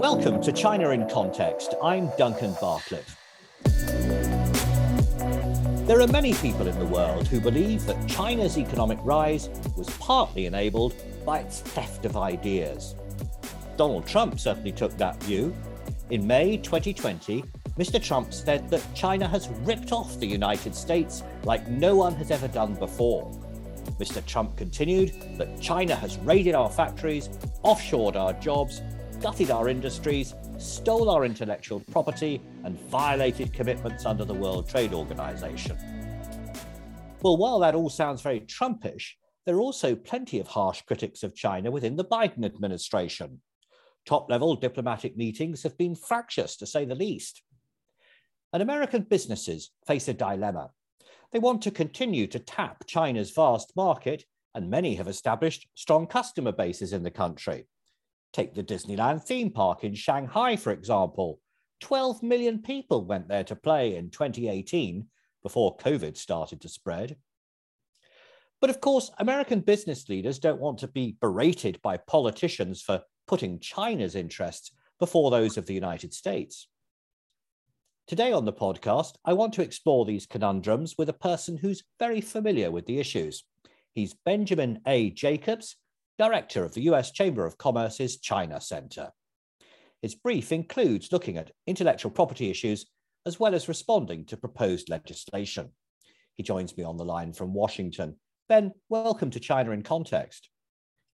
Welcome to China in Context. I'm Duncan Bartlett. There are many people in the world who believe that China's economic rise was partly enabled by its theft of ideas. Donald Trump certainly took that view. In May 2020, Mr. Trump said that China has ripped off the United States like no one has ever done before. Mr. Trump continued that China has raided our factories, offshored our jobs, gutted our industries, stole our intellectual property, and violated commitments under the World Trade Organization. Well, while that all sounds very Trumpish, there are also plenty of harsh critics of China within the Biden administration. Top level diplomatic meetings have been fractious, to say the least. And American businesses face a dilemma. They want to continue to tap China's vast market, and many have established strong customer bases in the country. Take the Disneyland theme park in Shanghai, for example. 12 million people went there to play in 2018 before COVID started to spread. But of course, American business leaders don't want to be berated by politicians for putting China's interests before those of the United States. Today on the podcast, I want to explore these conundrums with a person who's very familiar with the issues. He's Benjamin A. Jacobs, Director of the US Chamber of Commerce's China Center. His brief includes looking at intellectual property issues as well as responding to proposed legislation. He joins me on the line from Washington. Ben, welcome to China in Context.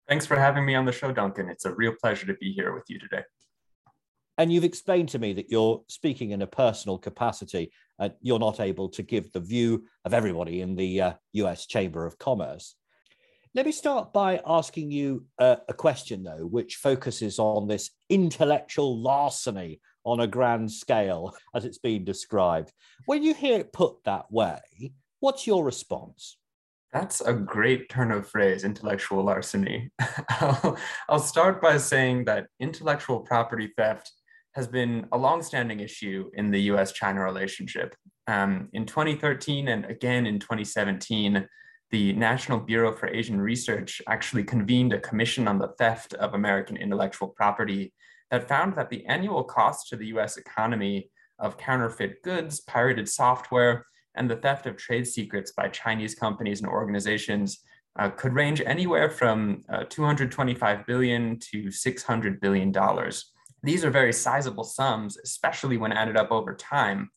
Thanks for having me on the show, Duncan. It's a real pleasure to be here with you today. And you've explained to me that you're speaking in a personal capacity and you're not able to give the view of everybody in the uh, US Chamber of Commerce. Let me start by asking you uh, a question, though, which focuses on this intellectual larceny on a grand scale, as it's been described. When you hear it put that way, what's your response? That's a great turn of phrase, intellectual larceny. I'll, I'll start by saying that intellectual property theft has been a longstanding issue in the US China relationship. Um, in 2013 and again in 2017, the National Bureau for Asian Research actually convened a commission on the theft of American intellectual property that found that the annual cost to the US economy of counterfeit goods, pirated software, and the theft of trade secrets by Chinese companies and organizations uh, could range anywhere from uh, 225 billion to 600 billion dollars. These are very sizable sums, especially when added up over time.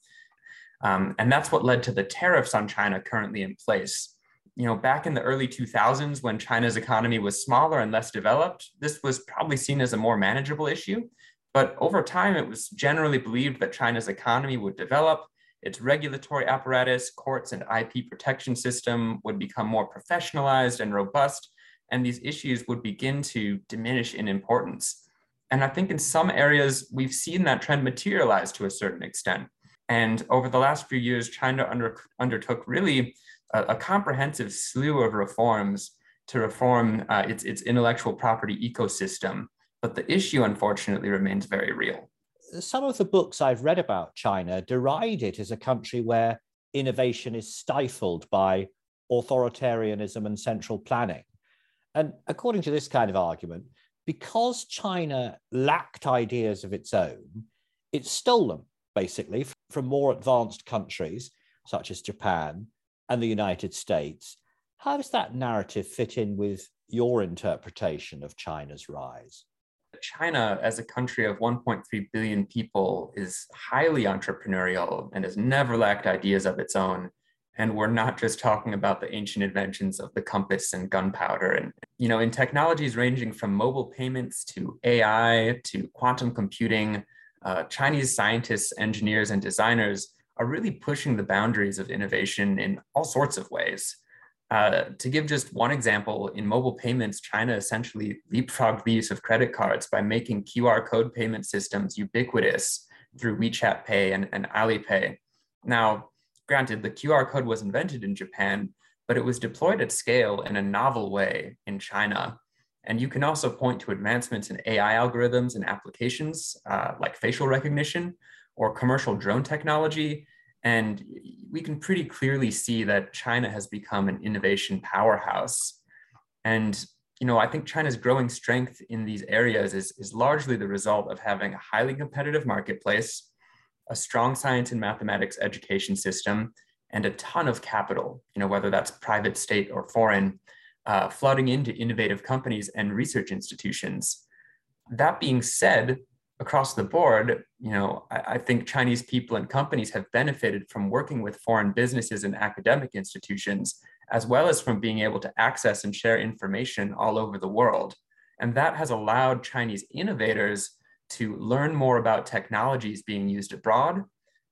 Um, and that's what led to the tariffs on China currently in place. You know, back in the early 2000s, when China's economy was smaller and less developed, this was probably seen as a more manageable issue. But over time, it was generally believed that China's economy would develop, its regulatory apparatus, courts, and IP protection system would become more professionalized and robust, and these issues would begin to diminish in importance. And I think in some areas, we've seen that trend materialize to a certain extent. And over the last few years, China under, undertook really a, a, comprehensive slew of reforms to reform uh, its, its intellectual property ecosystem. But the issue, unfortunately, remains very real. Some of the books I've read about China deride it as a country where innovation is stifled by authoritarianism and central planning. And according to this kind of argument, because China lacked ideas of its own, it stole them basically from more advanced countries such as Japan and the United States. How does that narrative fit in with your interpretation of China's rise? China, as a country of 1.3 billion people, is highly entrepreneurial and has never lacked ideas of its own. And we're not just talking about the ancient inventions of the compass and gunpowder. And, you know, in technologies ranging from mobile payments to AI to quantum computing, uh, Chinese scientists, engineers, and designers are really pushing the boundaries of innovation in all sorts of ways. Uh, to give just one example, in mobile payments, China essentially leapfrogged the use of credit cards by making QR code payment systems ubiquitous through WeChat Pay and, and Alipay. Now, Granted, the QR code was invented in Japan, but it was deployed at scale in a novel way in China. And you can also point to advancements in AI algorithms and applications uh, like facial recognition or commercial drone technology. And we can pretty clearly see that China has become an innovation powerhouse. And you know, I think China's growing strength in these areas is, is largely the result of having a highly competitive marketplace, a strong science and mathematics education system, and a ton of capital, you know, whether that's private, state, or foreign, uh, flooding into innovative companies and research institutions. That being said, across the board, you know, I, I, think Chinese people and companies have benefited from working with foreign businesses and academic institutions, as well as from being able to access and share information all over the world. And that has allowed Chinese innovators to learn more about technologies being used abroad,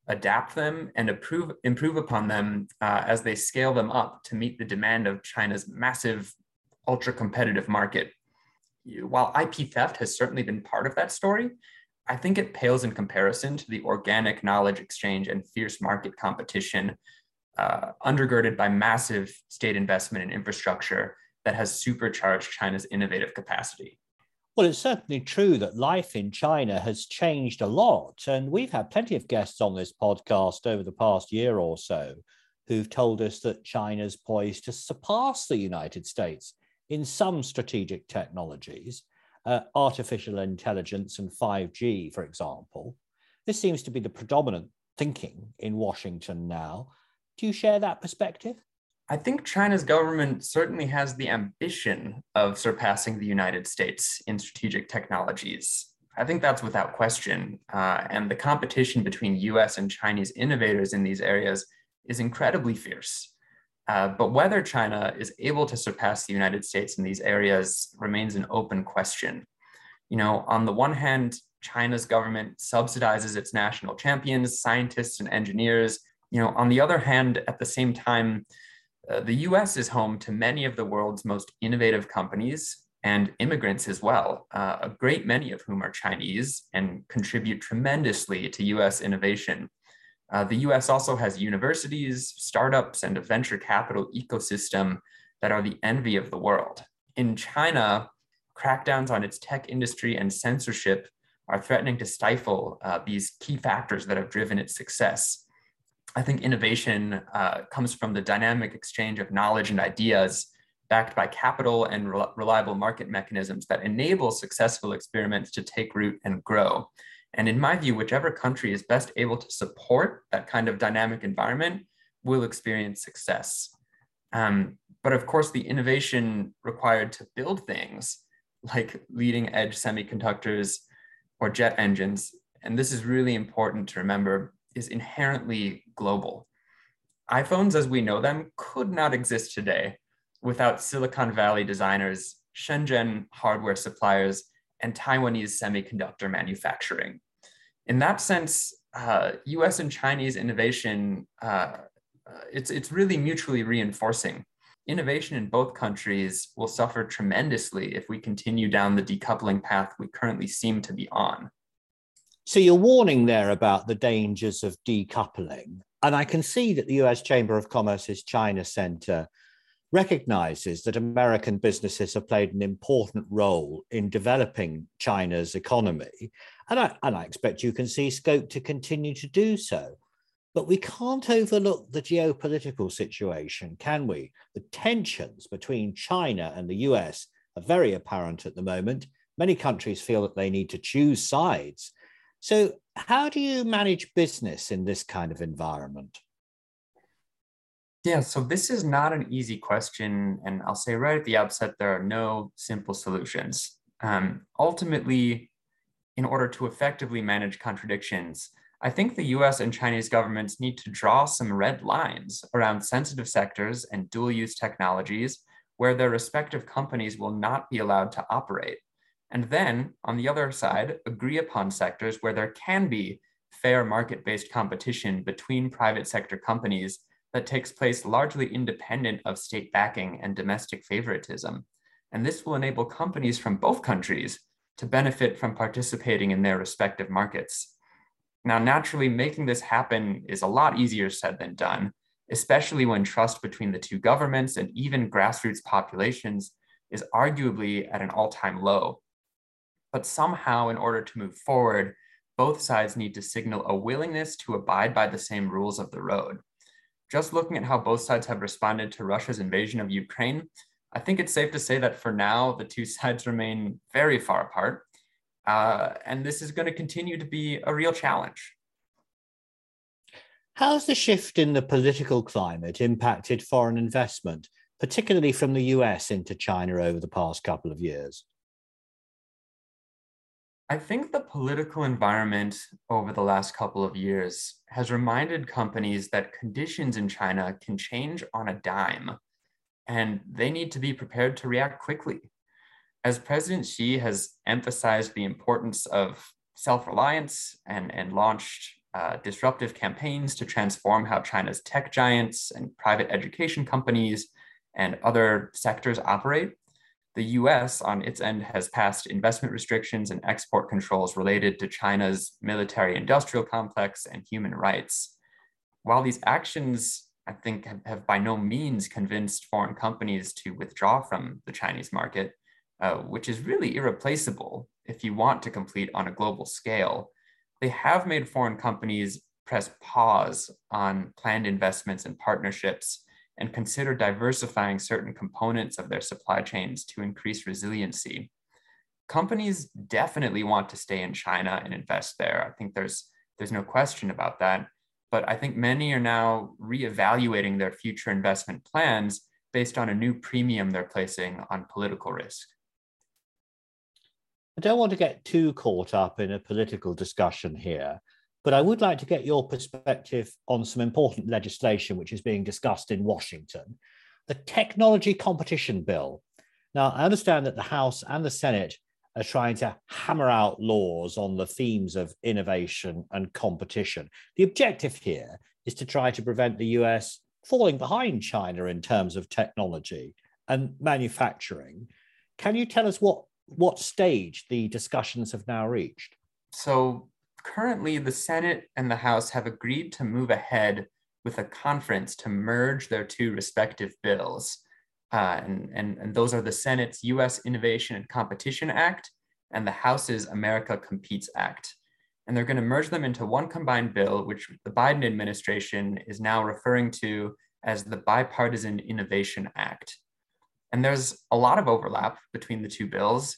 adapt them, and improve, improve upon them uh, as they scale them up to meet the demand of China's massive, ultra competitive market while IP theft has certainly been part of that story, I think it pales in comparison to the organic knowledge exchange and fierce market competition uh, undergirded by massive state investment in infrastructure that has supercharged China's innovative capacity. Well, it's certainly true that life in China has changed a lot. And we've had plenty of guests on this podcast over the past year or so who've told us that China's poised to surpass the United States in some strategic technologies, uh, artificial intelligence and 5G, for example. This seems to be the predominant thinking in Washington now. Do you share that perspective? I think China's government certainly has the ambition of surpassing the United States in strategic technologies. I think that's without question. Uh, and the competition between US and Chinese innovators in these areas is incredibly fierce. Uh, but whether China is able to surpass the United States in these areas remains an open question. You know, on the one hand, China's government subsidizes its national champions, scientists, and engineers. You know, on the other hand, at the same time, uh, the US is home to many of the world's most innovative companies and immigrants as well, uh, a great many of whom are Chinese and contribute tremendously to US innovation. Uh, the US also has universities, startups, and a venture capital ecosystem that are the envy of the world. In China, crackdowns on its tech industry and censorship are threatening to stifle uh, these key factors that have driven its success. I think innovation uh, comes from the dynamic exchange of knowledge and ideas backed by capital and re reliable market mechanisms that enable successful experiments to take root and grow. And in my view, whichever country is best able to support that kind of dynamic environment will experience success. Um, but of course, the innovation required to build things like leading edge semiconductors or jet engines, and this is really important to remember, is inherently global. iPhones as we know them could not exist today without Silicon Valley designers, Shenzhen hardware suppliers, and Taiwanese semiconductor manufacturing. In that sense, uh, US and Chinese innovation, uh, uh, it's, it's really mutually reinforcing. Innovation in both countries will suffer tremendously if we continue down the decoupling path we currently seem to be on. So you're warning there about the dangers of decoupling. And I can see that the US Chamber of Commerce's China Center recognizes that American businesses have played an important role in developing China's economy. And I, and I expect you can see scope to continue to do so. But we can't overlook the geopolitical situation, can we? The tensions between China and the US are very apparent at the moment. Many countries feel that they need to choose sides. So, how do you manage business in this kind of environment? Yeah, so this is not an easy question. And I'll say right at the outset, there are no simple solutions. Um, ultimately, in order to effectively manage contradictions, I think the US and Chinese governments need to draw some red lines around sensitive sectors and dual use technologies where their respective companies will not be allowed to operate. And then, on the other side, agree upon sectors where there can be fair market based competition between private sector companies that takes place largely independent of state backing and domestic favoritism. And this will enable companies from both countries to benefit from participating in their respective markets. Now, naturally, making this happen is a lot easier said than done, especially when trust between the two governments and even grassroots populations is arguably at an all time low. But somehow, in order to move forward, both sides need to signal a willingness to abide by the same rules of the road just looking at how both sides have responded to Russia's invasion of Ukraine, I think it's safe to say that for now, the two sides remain very far apart. Uh, and this is going to continue to be a real challenge. How's the shift in the political climate impacted foreign investment, particularly from the US into China over the past couple of years? I think the political environment over the last couple of years has reminded companies that conditions in China can change on a dime, and they need to be prepared to react quickly. As President Xi has emphasized the importance of self reliance and, and launched uh, disruptive campaigns to transform how China's tech giants and private education companies and other sectors operate, the US, on its end, has passed investment restrictions and export controls related to China's military industrial complex and human rights. While these actions, I think, have, have by no means convinced foreign companies to withdraw from the Chinese market, uh, which is really irreplaceable if you want to compete on a global scale, they have made foreign companies press pause on planned investments and partnerships and consider diversifying certain components of their supply chains to increase resiliency. Companies definitely want to stay in China and invest there. I think there's there's no question about that. But I think many are now reevaluating their future investment plans based on a new premium they're placing on political risk. I don't want to get too caught up in a political discussion here, but I would like to get your perspective on some important legislation which is being discussed in Washington the Technology Competition Bill. Now, I understand that the House and the Senate are trying to hammer out laws on the themes of innovation and competition. The objective here is to try to prevent the US falling behind China in terms of technology and manufacturing. Can you tell us what, what stage the discussions have now reached? So, currently the Senate and the House have agreed to move ahead with a conference to merge their two respective bills. Uh, and, and, and those are the Senate's US Innovation and Competition Act and the House's America Competes Act. And they're going to merge them into one combined bill, which the Biden administration is now referring to as the Bipartisan Innovation Act. And there's a lot of overlap between the two bills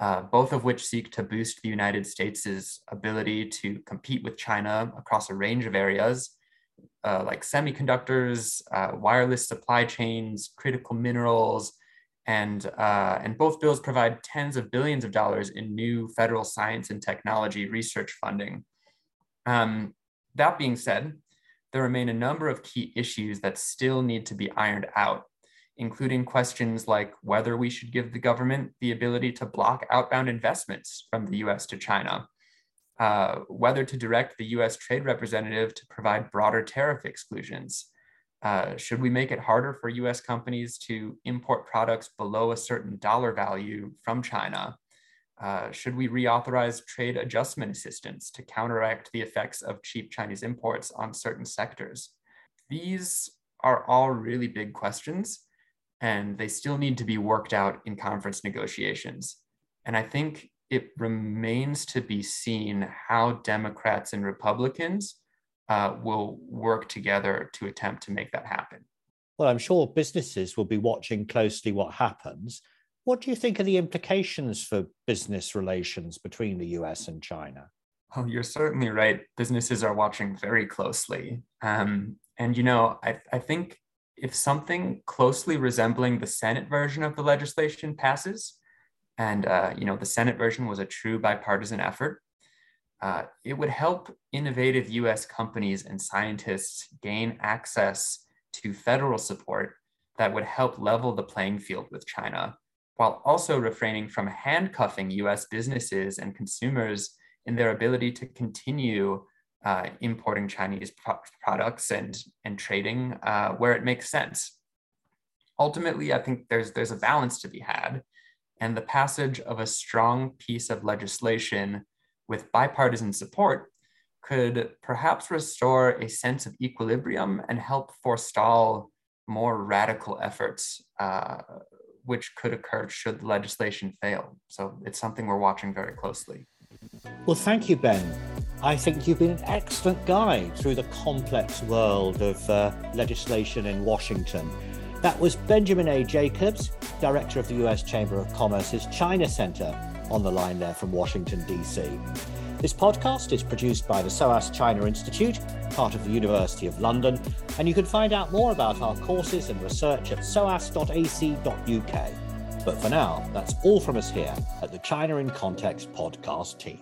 uh, both of which seek to boost the United States' ability to compete with China across a range of areas uh, like semiconductors, uh, wireless supply chains, critical minerals, and, uh, and both bills provide tens of billions of dollars in new federal science and technology research funding. Um, that being said, there remain a number of key issues that still need to be ironed out including questions like whether we should give the government the ability to block outbound investments from the US to China, uh, whether to direct the US trade representative to provide broader tariff exclusions. Uh, should we make it harder for US companies to import products below a certain dollar value from China? Uh, should we reauthorize trade adjustment assistance to counteract the effects of cheap Chinese imports on certain sectors? These are all really big questions and they still need to be worked out in conference negotiations. And I think it remains to be seen how Democrats and Republicans uh, will work together to attempt to make that happen. Well, I'm sure businesses will be watching closely what happens. What do you think are the implications for business relations between the US and China? Oh, you're certainly right. Businesses are watching very closely. Um, and, you know, I, I think if something closely resembling the Senate version of the legislation passes, and uh, you know the Senate version was a true bipartisan effort, uh, it would help innovative U.S. companies and scientists gain access to federal support that would help level the playing field with China, while also refraining from handcuffing U.S. businesses and consumers in their ability to continue uh, importing Chinese pro- products and and trading uh, where it makes sense. Ultimately, I think there's there's a balance to be had, and the passage of a strong piece of legislation with bipartisan support could perhaps restore a sense of equilibrium and help forestall more radical efforts, uh, which could occur should the legislation fail. So it's something we're watching very closely. Well, thank you, Ben. I think you've been an excellent guide through the complex world of uh, legislation in Washington. That was Benjamin A. Jacobs, Director of the US Chamber of Commerce's China Center, on the line there from Washington, D.C. This podcast is produced by the SOAS China Institute, part of the University of London, and you can find out more about our courses and research at soas.ac.uk. But for now, that's all from us here at the China in Context podcast team.